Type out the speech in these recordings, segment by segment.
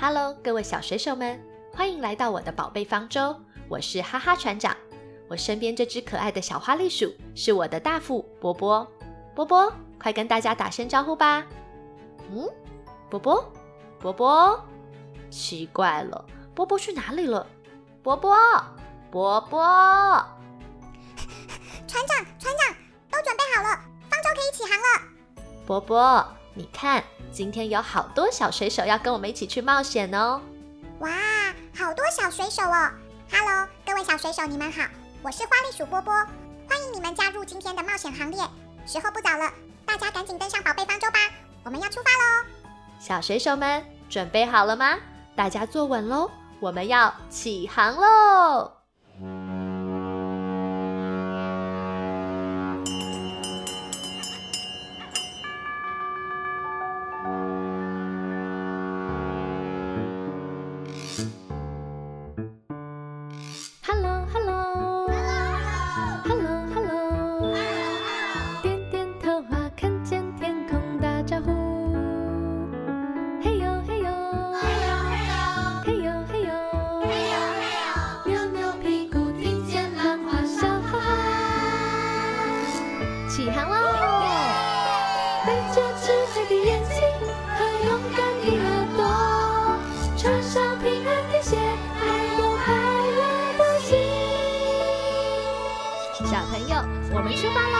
Hello，各位小水手们，欢迎来到我的宝贝方舟。我是哈哈船长。我身边这只可爱的小花栗鼠是我的大副波波。波波，快跟大家打声招呼吧。嗯，波波，波波，奇怪了，波波去哪里了？波波，波波，船长，船长，都准备好了，方舟可以起航了。波波，你看，今天有好多小水手要跟我们一起去冒险哦！哇，好多小水手哦！Hello，各位小水手，你们好，我是花栗鼠波波，欢迎你们加入今天的冒险行列。时候不早了，大家赶紧登上宝贝方舟吧，我们要出发喽！小水手们准备好了吗？大家坐稳喽，我们要起航喽！出发喽。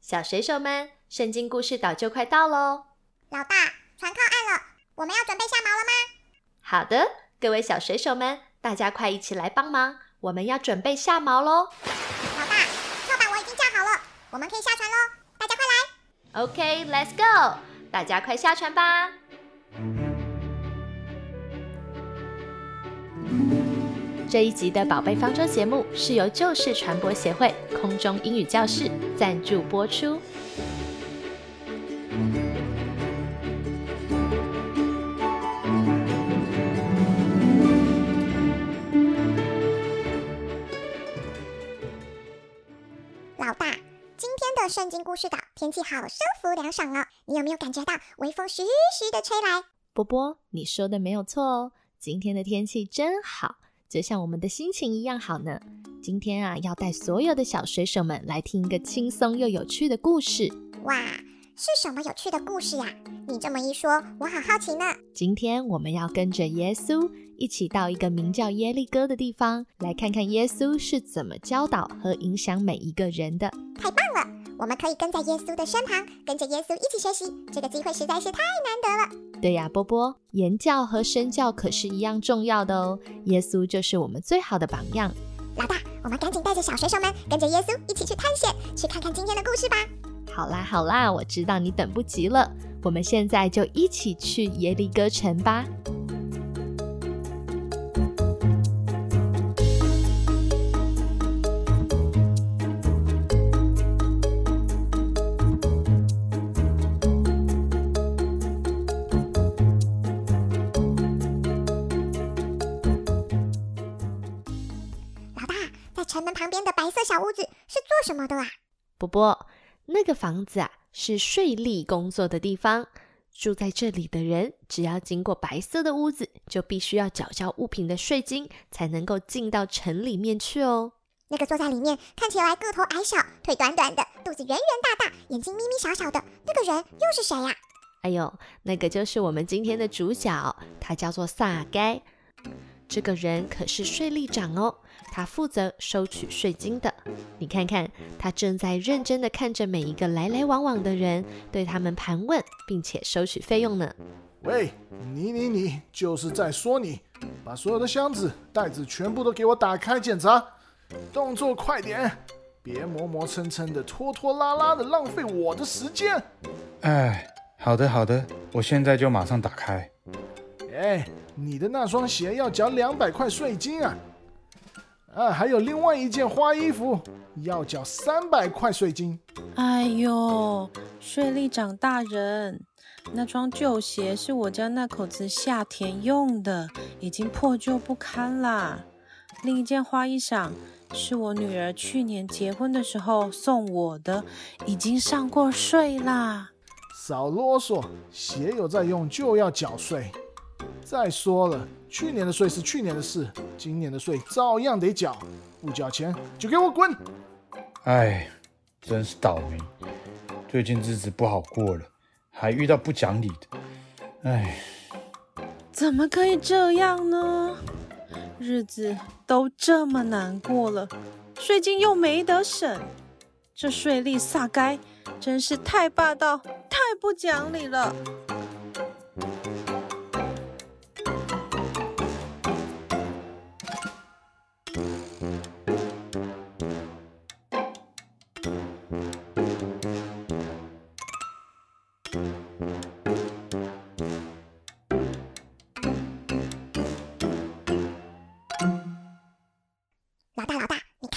小水手们，圣经故事岛就快到喽！老大，船靠岸了，我们要准备下锚了吗？好的，各位小水手们，大家快一起来帮忙，我们要准备下锚喽！老大，跳板我已经架好了，我们可以下船喽！大家快来！OK，Let's go，大家快下船吧！这一集的宝贝方舟节目是由旧式传播协会空中英语教室赞助播出。老大，今天的圣经故事岛天气好舒服凉爽哦，你有没有感觉到微风徐徐的吹来？波波，你说的没有错哦，今天的天气真好。就像我们的心情一样好呢。今天啊，要带所有的小水手们来听一个轻松又有趣的故事。哇，是什么有趣的故事呀？你这么一说，我好好奇呢。今天我们要跟着耶稣一起到一个名叫耶利哥的地方，来看看耶稣是怎么教导和影响每一个人的。太棒了！我们可以跟在耶稣的身旁，跟着耶稣一起学习。这个机会实在是太难得了。对呀，波波，言教和身教可是一样重要的哦。耶稣就是我们最好的榜样。老大，我们赶紧带着小水手们，跟着耶稣一起去探险，去看看今天的故事吧。好啦好啦，我知道你等不及了，我们现在就一起去耶利哥城吧。的啦？波波，那个房子啊是税吏工作的地方。住在这里的人，只要经过白色的屋子，就必须要缴交物品的税金，才能够进到城里面去哦。那个坐在里面，看起来个头矮小，腿短短的，肚子圆圆大大，眼睛眯眯小小的，那个人又是谁呀？哎呦，那个就是我们今天的主角，他叫做萨该。这个人可是税吏长哦。他负责收取税金的，你看看，他正在认真地看着每一个来来往往的人，对他们盘问，并且收取费用呢。喂，你你你，就是在说你，把所有的箱子、袋子全部都给我打开检查，动作快点，别磨磨蹭蹭的、拖拖拉拉的，浪费我的时间。哎，好的好的，我现在就马上打开。哎，你的那双鞋要缴两百块税金啊！啊，还有另外一件花衣服要缴三百块税金。哎呦，税吏长大人，那双旧鞋是我家那口子夏天用的，已经破旧不堪啦。另一件花衣裳是我女儿去年结婚的时候送我的，已经上过税啦。少啰嗦，鞋有在用就要缴税。再说了，去年的税是去年的事，今年的税照样得缴，不缴钱就给我滚！哎，真是倒霉，最近日子不好过了，还遇到不讲理的，哎，怎么可以这样呢？日子都这么难过了，税金又没得省，这税吏撒该真是太霸道，太不讲理了。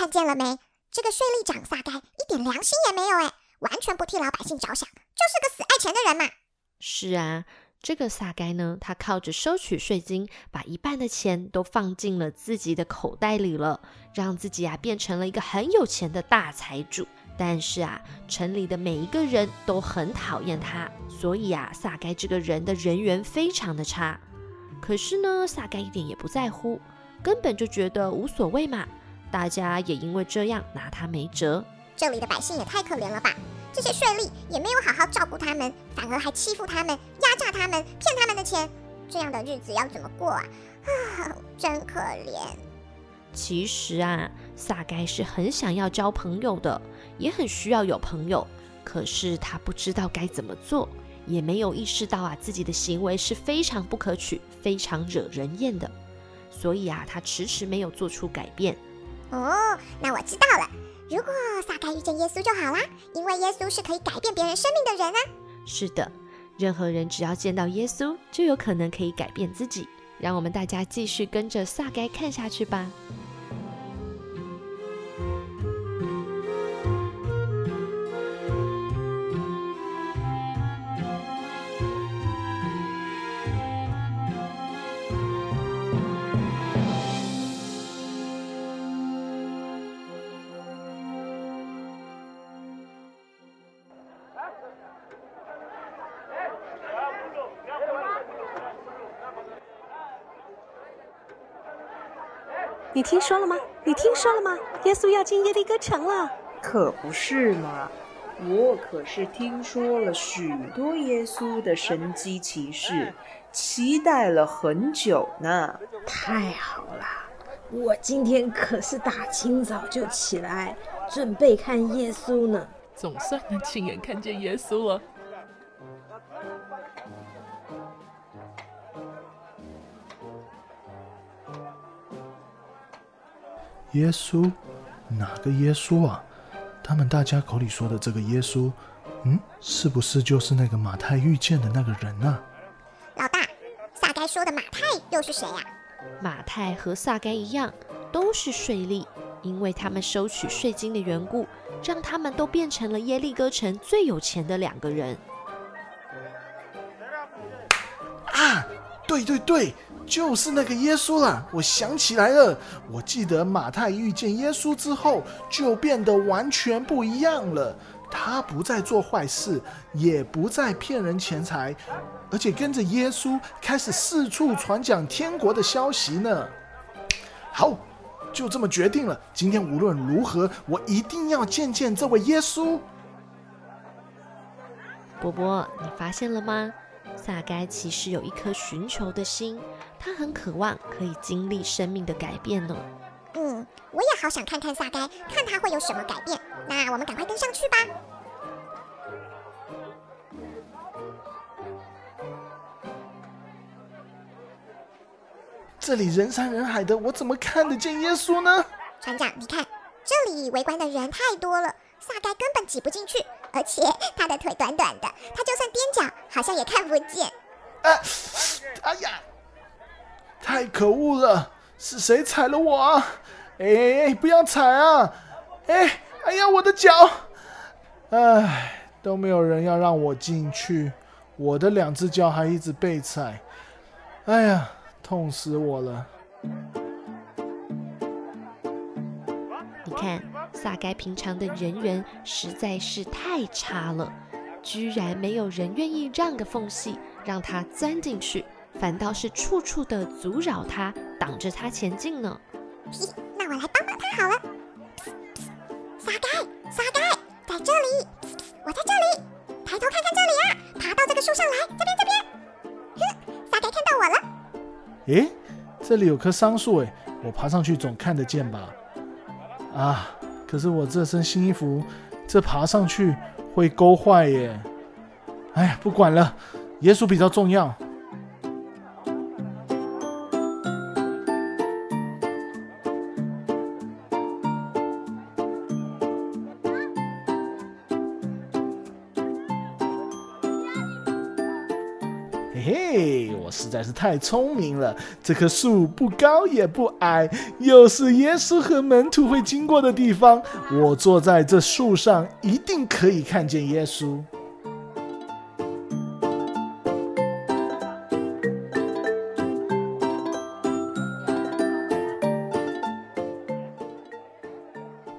看见了没？这个税吏长撒该一点良心也没有哎，完全不替老百姓着想，就是个死爱钱的人嘛。是啊，这个撒该呢，他靠着收取税金，把一半的钱都放进了自己的口袋里了，让自己啊变成了一个很有钱的大财主。但是啊，城里的每一个人都很讨厌他，所以啊，撒该这个人的人缘非常的差。可是呢，撒该一点也不在乎，根本就觉得无所谓嘛。大家也因为这样拿他没辙。这里的百姓也太可怜了吧！这些税吏也没有好好照顾他们，反而还欺负他们、压榨他们、骗他们的钱，这样的日子要怎么过啊？啊，真可怜。其实啊，萨盖是很想要交朋友的，也很需要有朋友，可是他不知道该怎么做，也没有意识到啊自己的行为是非常不可取、非常惹人厌的，所以啊，他迟迟没有做出改变。哦，那我知道了。如果撒该遇见耶稣就好啦，因为耶稣是可以改变别人生命的人啊。是的，任何人只要见到耶稣，就有可能可以改变自己。让我们大家继续跟着撒该看下去吧。你听说了吗？你听说了吗？耶稣要进耶利哥城了。可不是嘛！我可是听说了许多耶稣的神机骑事，期待了很久呢。太好了！我今天可是大清早就起来，准备看耶稣呢。总算能亲眼看见耶稣了。耶稣？哪个耶稣啊？他们大家口里说的这个耶稣，嗯，是不是就是那个马太遇见的那个人啊？老大，撒该说的马太又是谁呀？马太和撒该一样，都是税吏，因为他们收取税金的缘故，让他们都变成了耶利哥城最有钱的两个人。啊，对对对！就是那个耶稣啦！我想起来了，我记得马太遇见耶稣之后，就变得完全不一样了。他不再做坏事，也不再骗人钱财，而且跟着耶稣开始四处传讲天国的消息呢。好，就这么决定了。今天无论如何，我一定要见见这位耶稣。波波，你发现了吗？撒该其实有一颗寻求的心。他很渴望可以经历生命的改变呢。嗯，我也好想看看萨该，看他会有什么改变。那我们赶快跟上去吧。这里人山人海的，我怎么看得见耶稣呢？船长，你看，这里围观的人太多了，萨该根本挤不进去，而且他的腿短短的，他就算踮脚好像也看不见。啊！哎呀，太可恶了！是谁踩了我啊？哎，不要踩啊！哎，哎呀，我的脚！哎，都没有人要让我进去，我的两只脚还一直被踩。哎呀，痛死我了！你看，撒该平常的人缘实在是太差了，居然没有人愿意让个缝隙让他钻进去，反倒是处处的阻扰他，挡着他前进呢。咦，那我来帮帮他好了。撒该，撒该，在这里，我在这里，抬头看看这里啊，爬到这个树上来，这边，这边。哼，撒该看到我了。诶，这里有棵桑树，诶，我爬上去总看得见吧？啊！可是我这身新衣服，这爬上去会勾坏耶。哎呀，不管了，野鼠比较重要。嘿，我实在是太聪明了。这棵树不高也不矮，又是耶稣和门徒会经过的地方。我坐在这树上，一定可以看见耶稣。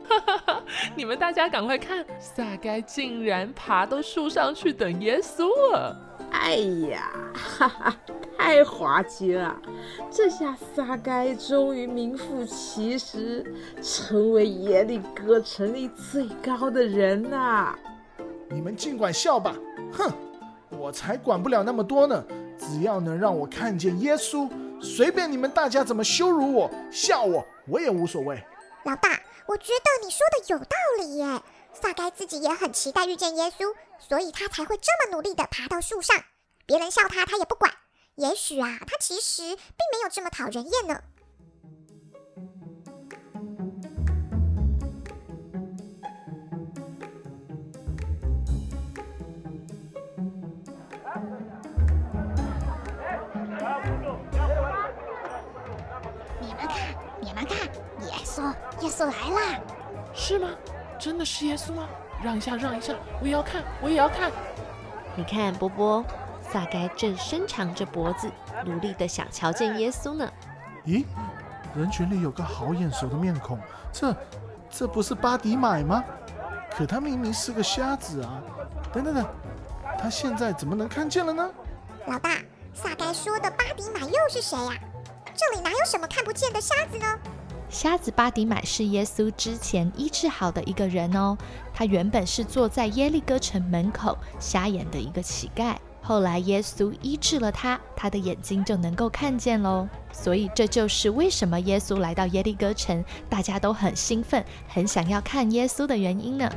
哈哈哈！你们大家赶快看，撒该竟然爬到树上去等耶稣了。哎呀，哈哈，太滑稽了！这下撒该终于名副其实，成为耶利哥城里最高的人呐、啊！你们尽管笑吧，哼，我才管不了那么多呢！只要能让我看见耶稣，随便你们大家怎么羞辱我、笑我，我也无所谓。老爸，我觉得你说的有道理耶。撒该自己也很期待遇见耶稣，所以他才会这么努力的爬到树上。别人笑他，他也不管。也许啊，他其实并没有这么讨人厌呢。你们看，你们看，耶稣，耶稣来了！是吗？真的是耶稣吗？让一下，让一下，我也要看，我也要看。你看，波波，撒该正伸长着脖子，努力的想瞧见耶稣呢。咦，人群里有个好眼熟的面孔，这，这不是巴迪买吗？可他明明是个瞎子啊！等等等，他现在怎么能看见了呢？老大，撒该说的巴迪买又是谁呀？这里哪有什么看不见的瞎子呢？瞎子巴迪买是耶稣之前医治好的一个人哦。他原本是坐在耶利哥城门口瞎眼的一个乞丐，后来耶稣医治了他，他的眼睛就能够看见喽。所以这就是为什么耶稣来到耶利哥城，大家都很兴奋，很想要看耶稣的原因呢。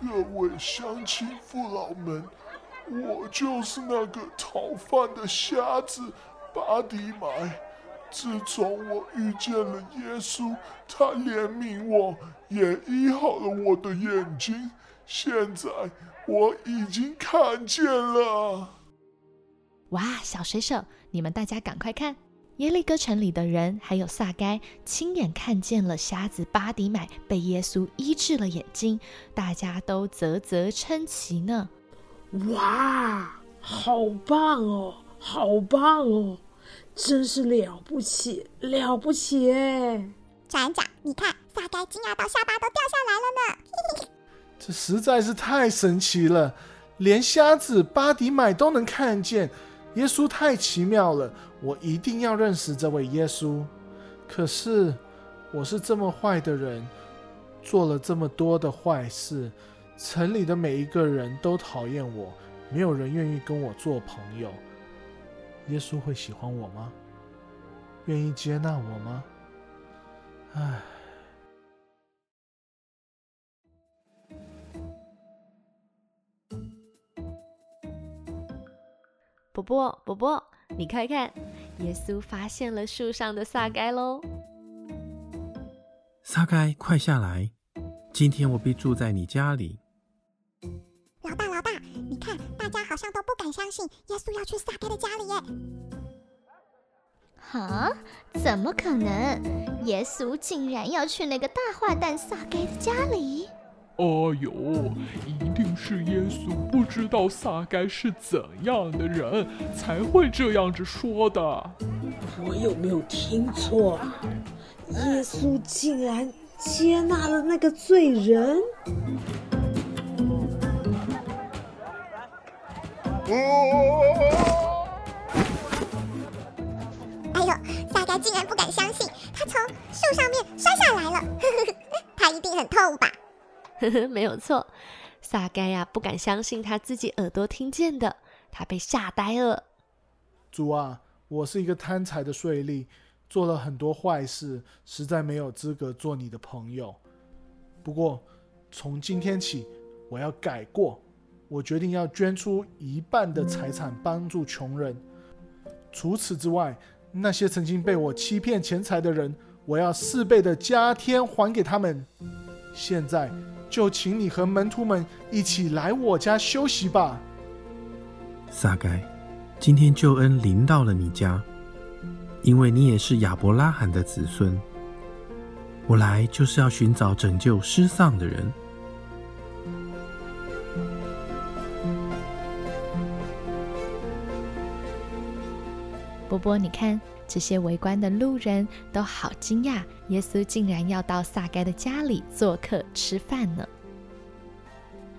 各位乡亲父老们。我就是那个讨饭的瞎子巴迪买。自从我遇见了耶稣，他怜悯我，也医好了我的眼睛。现在我已经看见了。哇，小水手，你们大家赶快看！耶利哥城里的人还有撒该亲眼看见了瞎子巴迪买被耶稣医治了眼睛，大家都啧啧称奇呢。哇，好棒哦，好棒哦，真是了不起，了不起哎！船长，你看，撒该惊讶到下巴都掉下来了呢。这实在是太神奇了，连瞎子巴迪买都能看见，耶稣太奇妙了，我一定要认识这位耶稣。可是，我是这么坏的人，做了这么多的坏事。城里的每一个人都讨厌我，没有人愿意跟我做朋友。耶稣会喜欢我吗？愿意接纳我吗？唉。伯伯，伯伯，你快看，耶稣发现了树上的撒该喽。撒该，快下来！今天我必住在你家里。耶稣要去撒该的家里耶。哈？怎么可能？耶稣竟然要去那个大坏蛋撒该的家里？哎呦，一定是耶稣不知道撒该是怎样的人，才会这样子说的。我有没有听错啊？耶稣竟然接纳了那个罪人？哎呦，撒该竟然不敢相信，他从树上面摔下来了，他一定很痛吧？呵呵，没有错，撒该呀，不敢相信他自己耳朵听见的，他被吓呆了。主啊，我是一个贪财的税吏，做了很多坏事，实在没有资格做你的朋友。不过从今天起，我要改过，我决定要捐出一半的财产帮助穷人。除此之外，那些曾经被我欺骗钱财的人，我要四倍的加添还给他们。现在。就请你和门徒们一起来我家休息吧。撒该，今天救恩临到了你家，因为你也是亚伯拉罕的子孙。我来就是要寻找拯救失丧的人。波波，你看，这些围观的路人都好惊讶，耶稣竟然要到撒该的家里做客吃饭呢。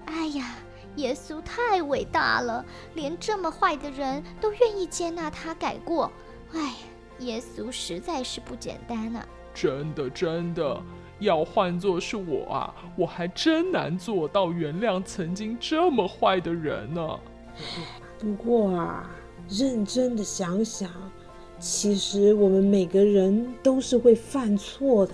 哎呀，耶稣太伟大了，连这么坏的人都愿意接纳他改过。哎，耶稣实在是不简单啊！真的，真的，要换作是我啊，我还真难做到原谅曾经这么坏的人呢。不过啊。认真的想想，其实我们每个人都是会犯错的。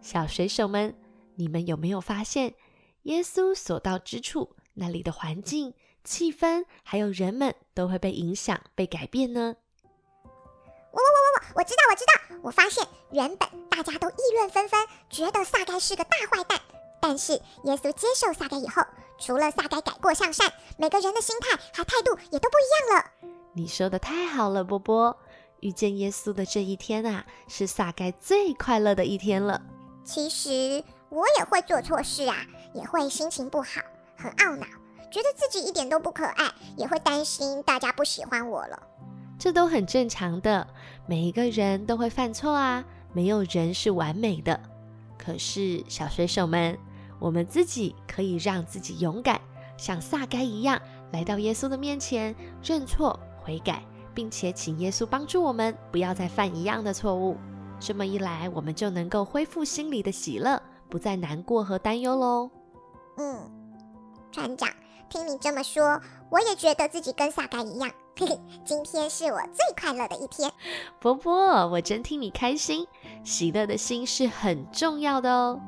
小水手们，你们有没有发现，耶稣所到之处，那里的环境、气氛，还有人们，都会被影响、被改变呢？我我我我知道我知道，我发现原本大家都议论纷纷，觉得撒该是个大坏蛋，但是耶稣接受撒该以后，除了撒该改过向善，每个人的心态和态度也都不一样了。你说的太好了，波波，遇见耶稣的这一天啊，是撒该最快乐的一天了。其实我也会做错事啊，也会心情不好，很懊恼，觉得自己一点都不可爱，也会担心大家不喜欢我了。这都很正常的，每一个人都会犯错啊，没有人是完美的。可是小水手们，我们自己可以让自己勇敢，像撒该一样，来到耶稣的面前认错悔改，并且请耶稣帮助我们，不要再犯一样的错误。这么一来，我们就能够恢复心里的喜乐，不再难过和担忧喽。嗯，船长，听你这么说，我也觉得自己跟撒该一样。今天是我最快乐的一天。波波，我真替你开心，喜乐的心是很重要的哦。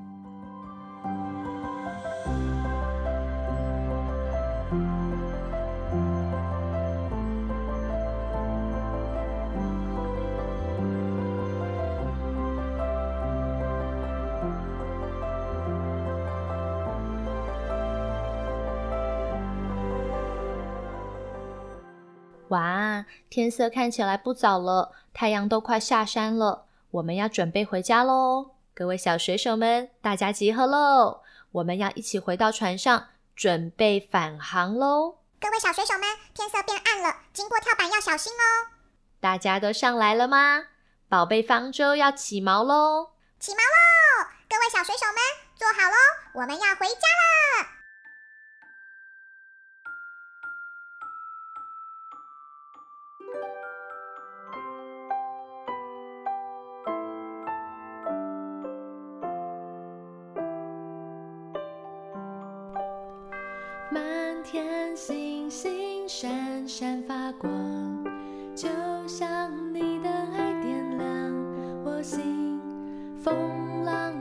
哇，天色看起来不早了，太阳都快下山了，我们要准备回家喽！各位小水手们，大家集合喽！我们要一起回到船上，准备返航喽！各位小水手们，天色变暗了，经过跳板要小心哦！大家都上来了吗？宝贝方舟要起锚喽！起锚喽！各位小水手们，坐好喽，我们要回家了！天星星闪闪发光，就像你的爱点亮我心。风浪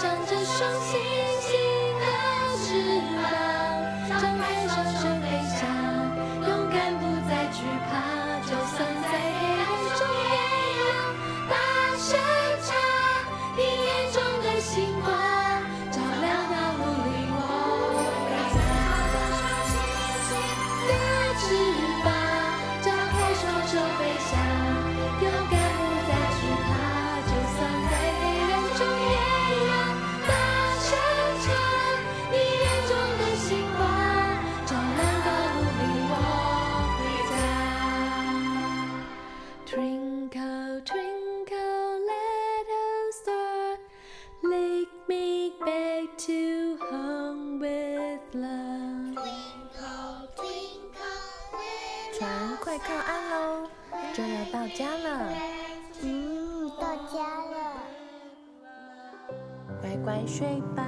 想着伤心家了，嗯，到家了。乖乖睡吧。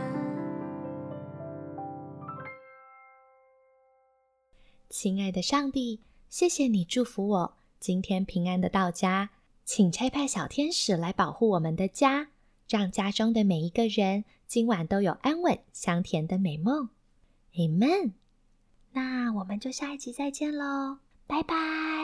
亲爱的上帝，谢谢你祝福我今天平安的到家，请差派小天使来保护我们的家，让家中的每一个人今晚都有安稳香甜的美梦。Amen。那我们就下一集再见喽，拜拜。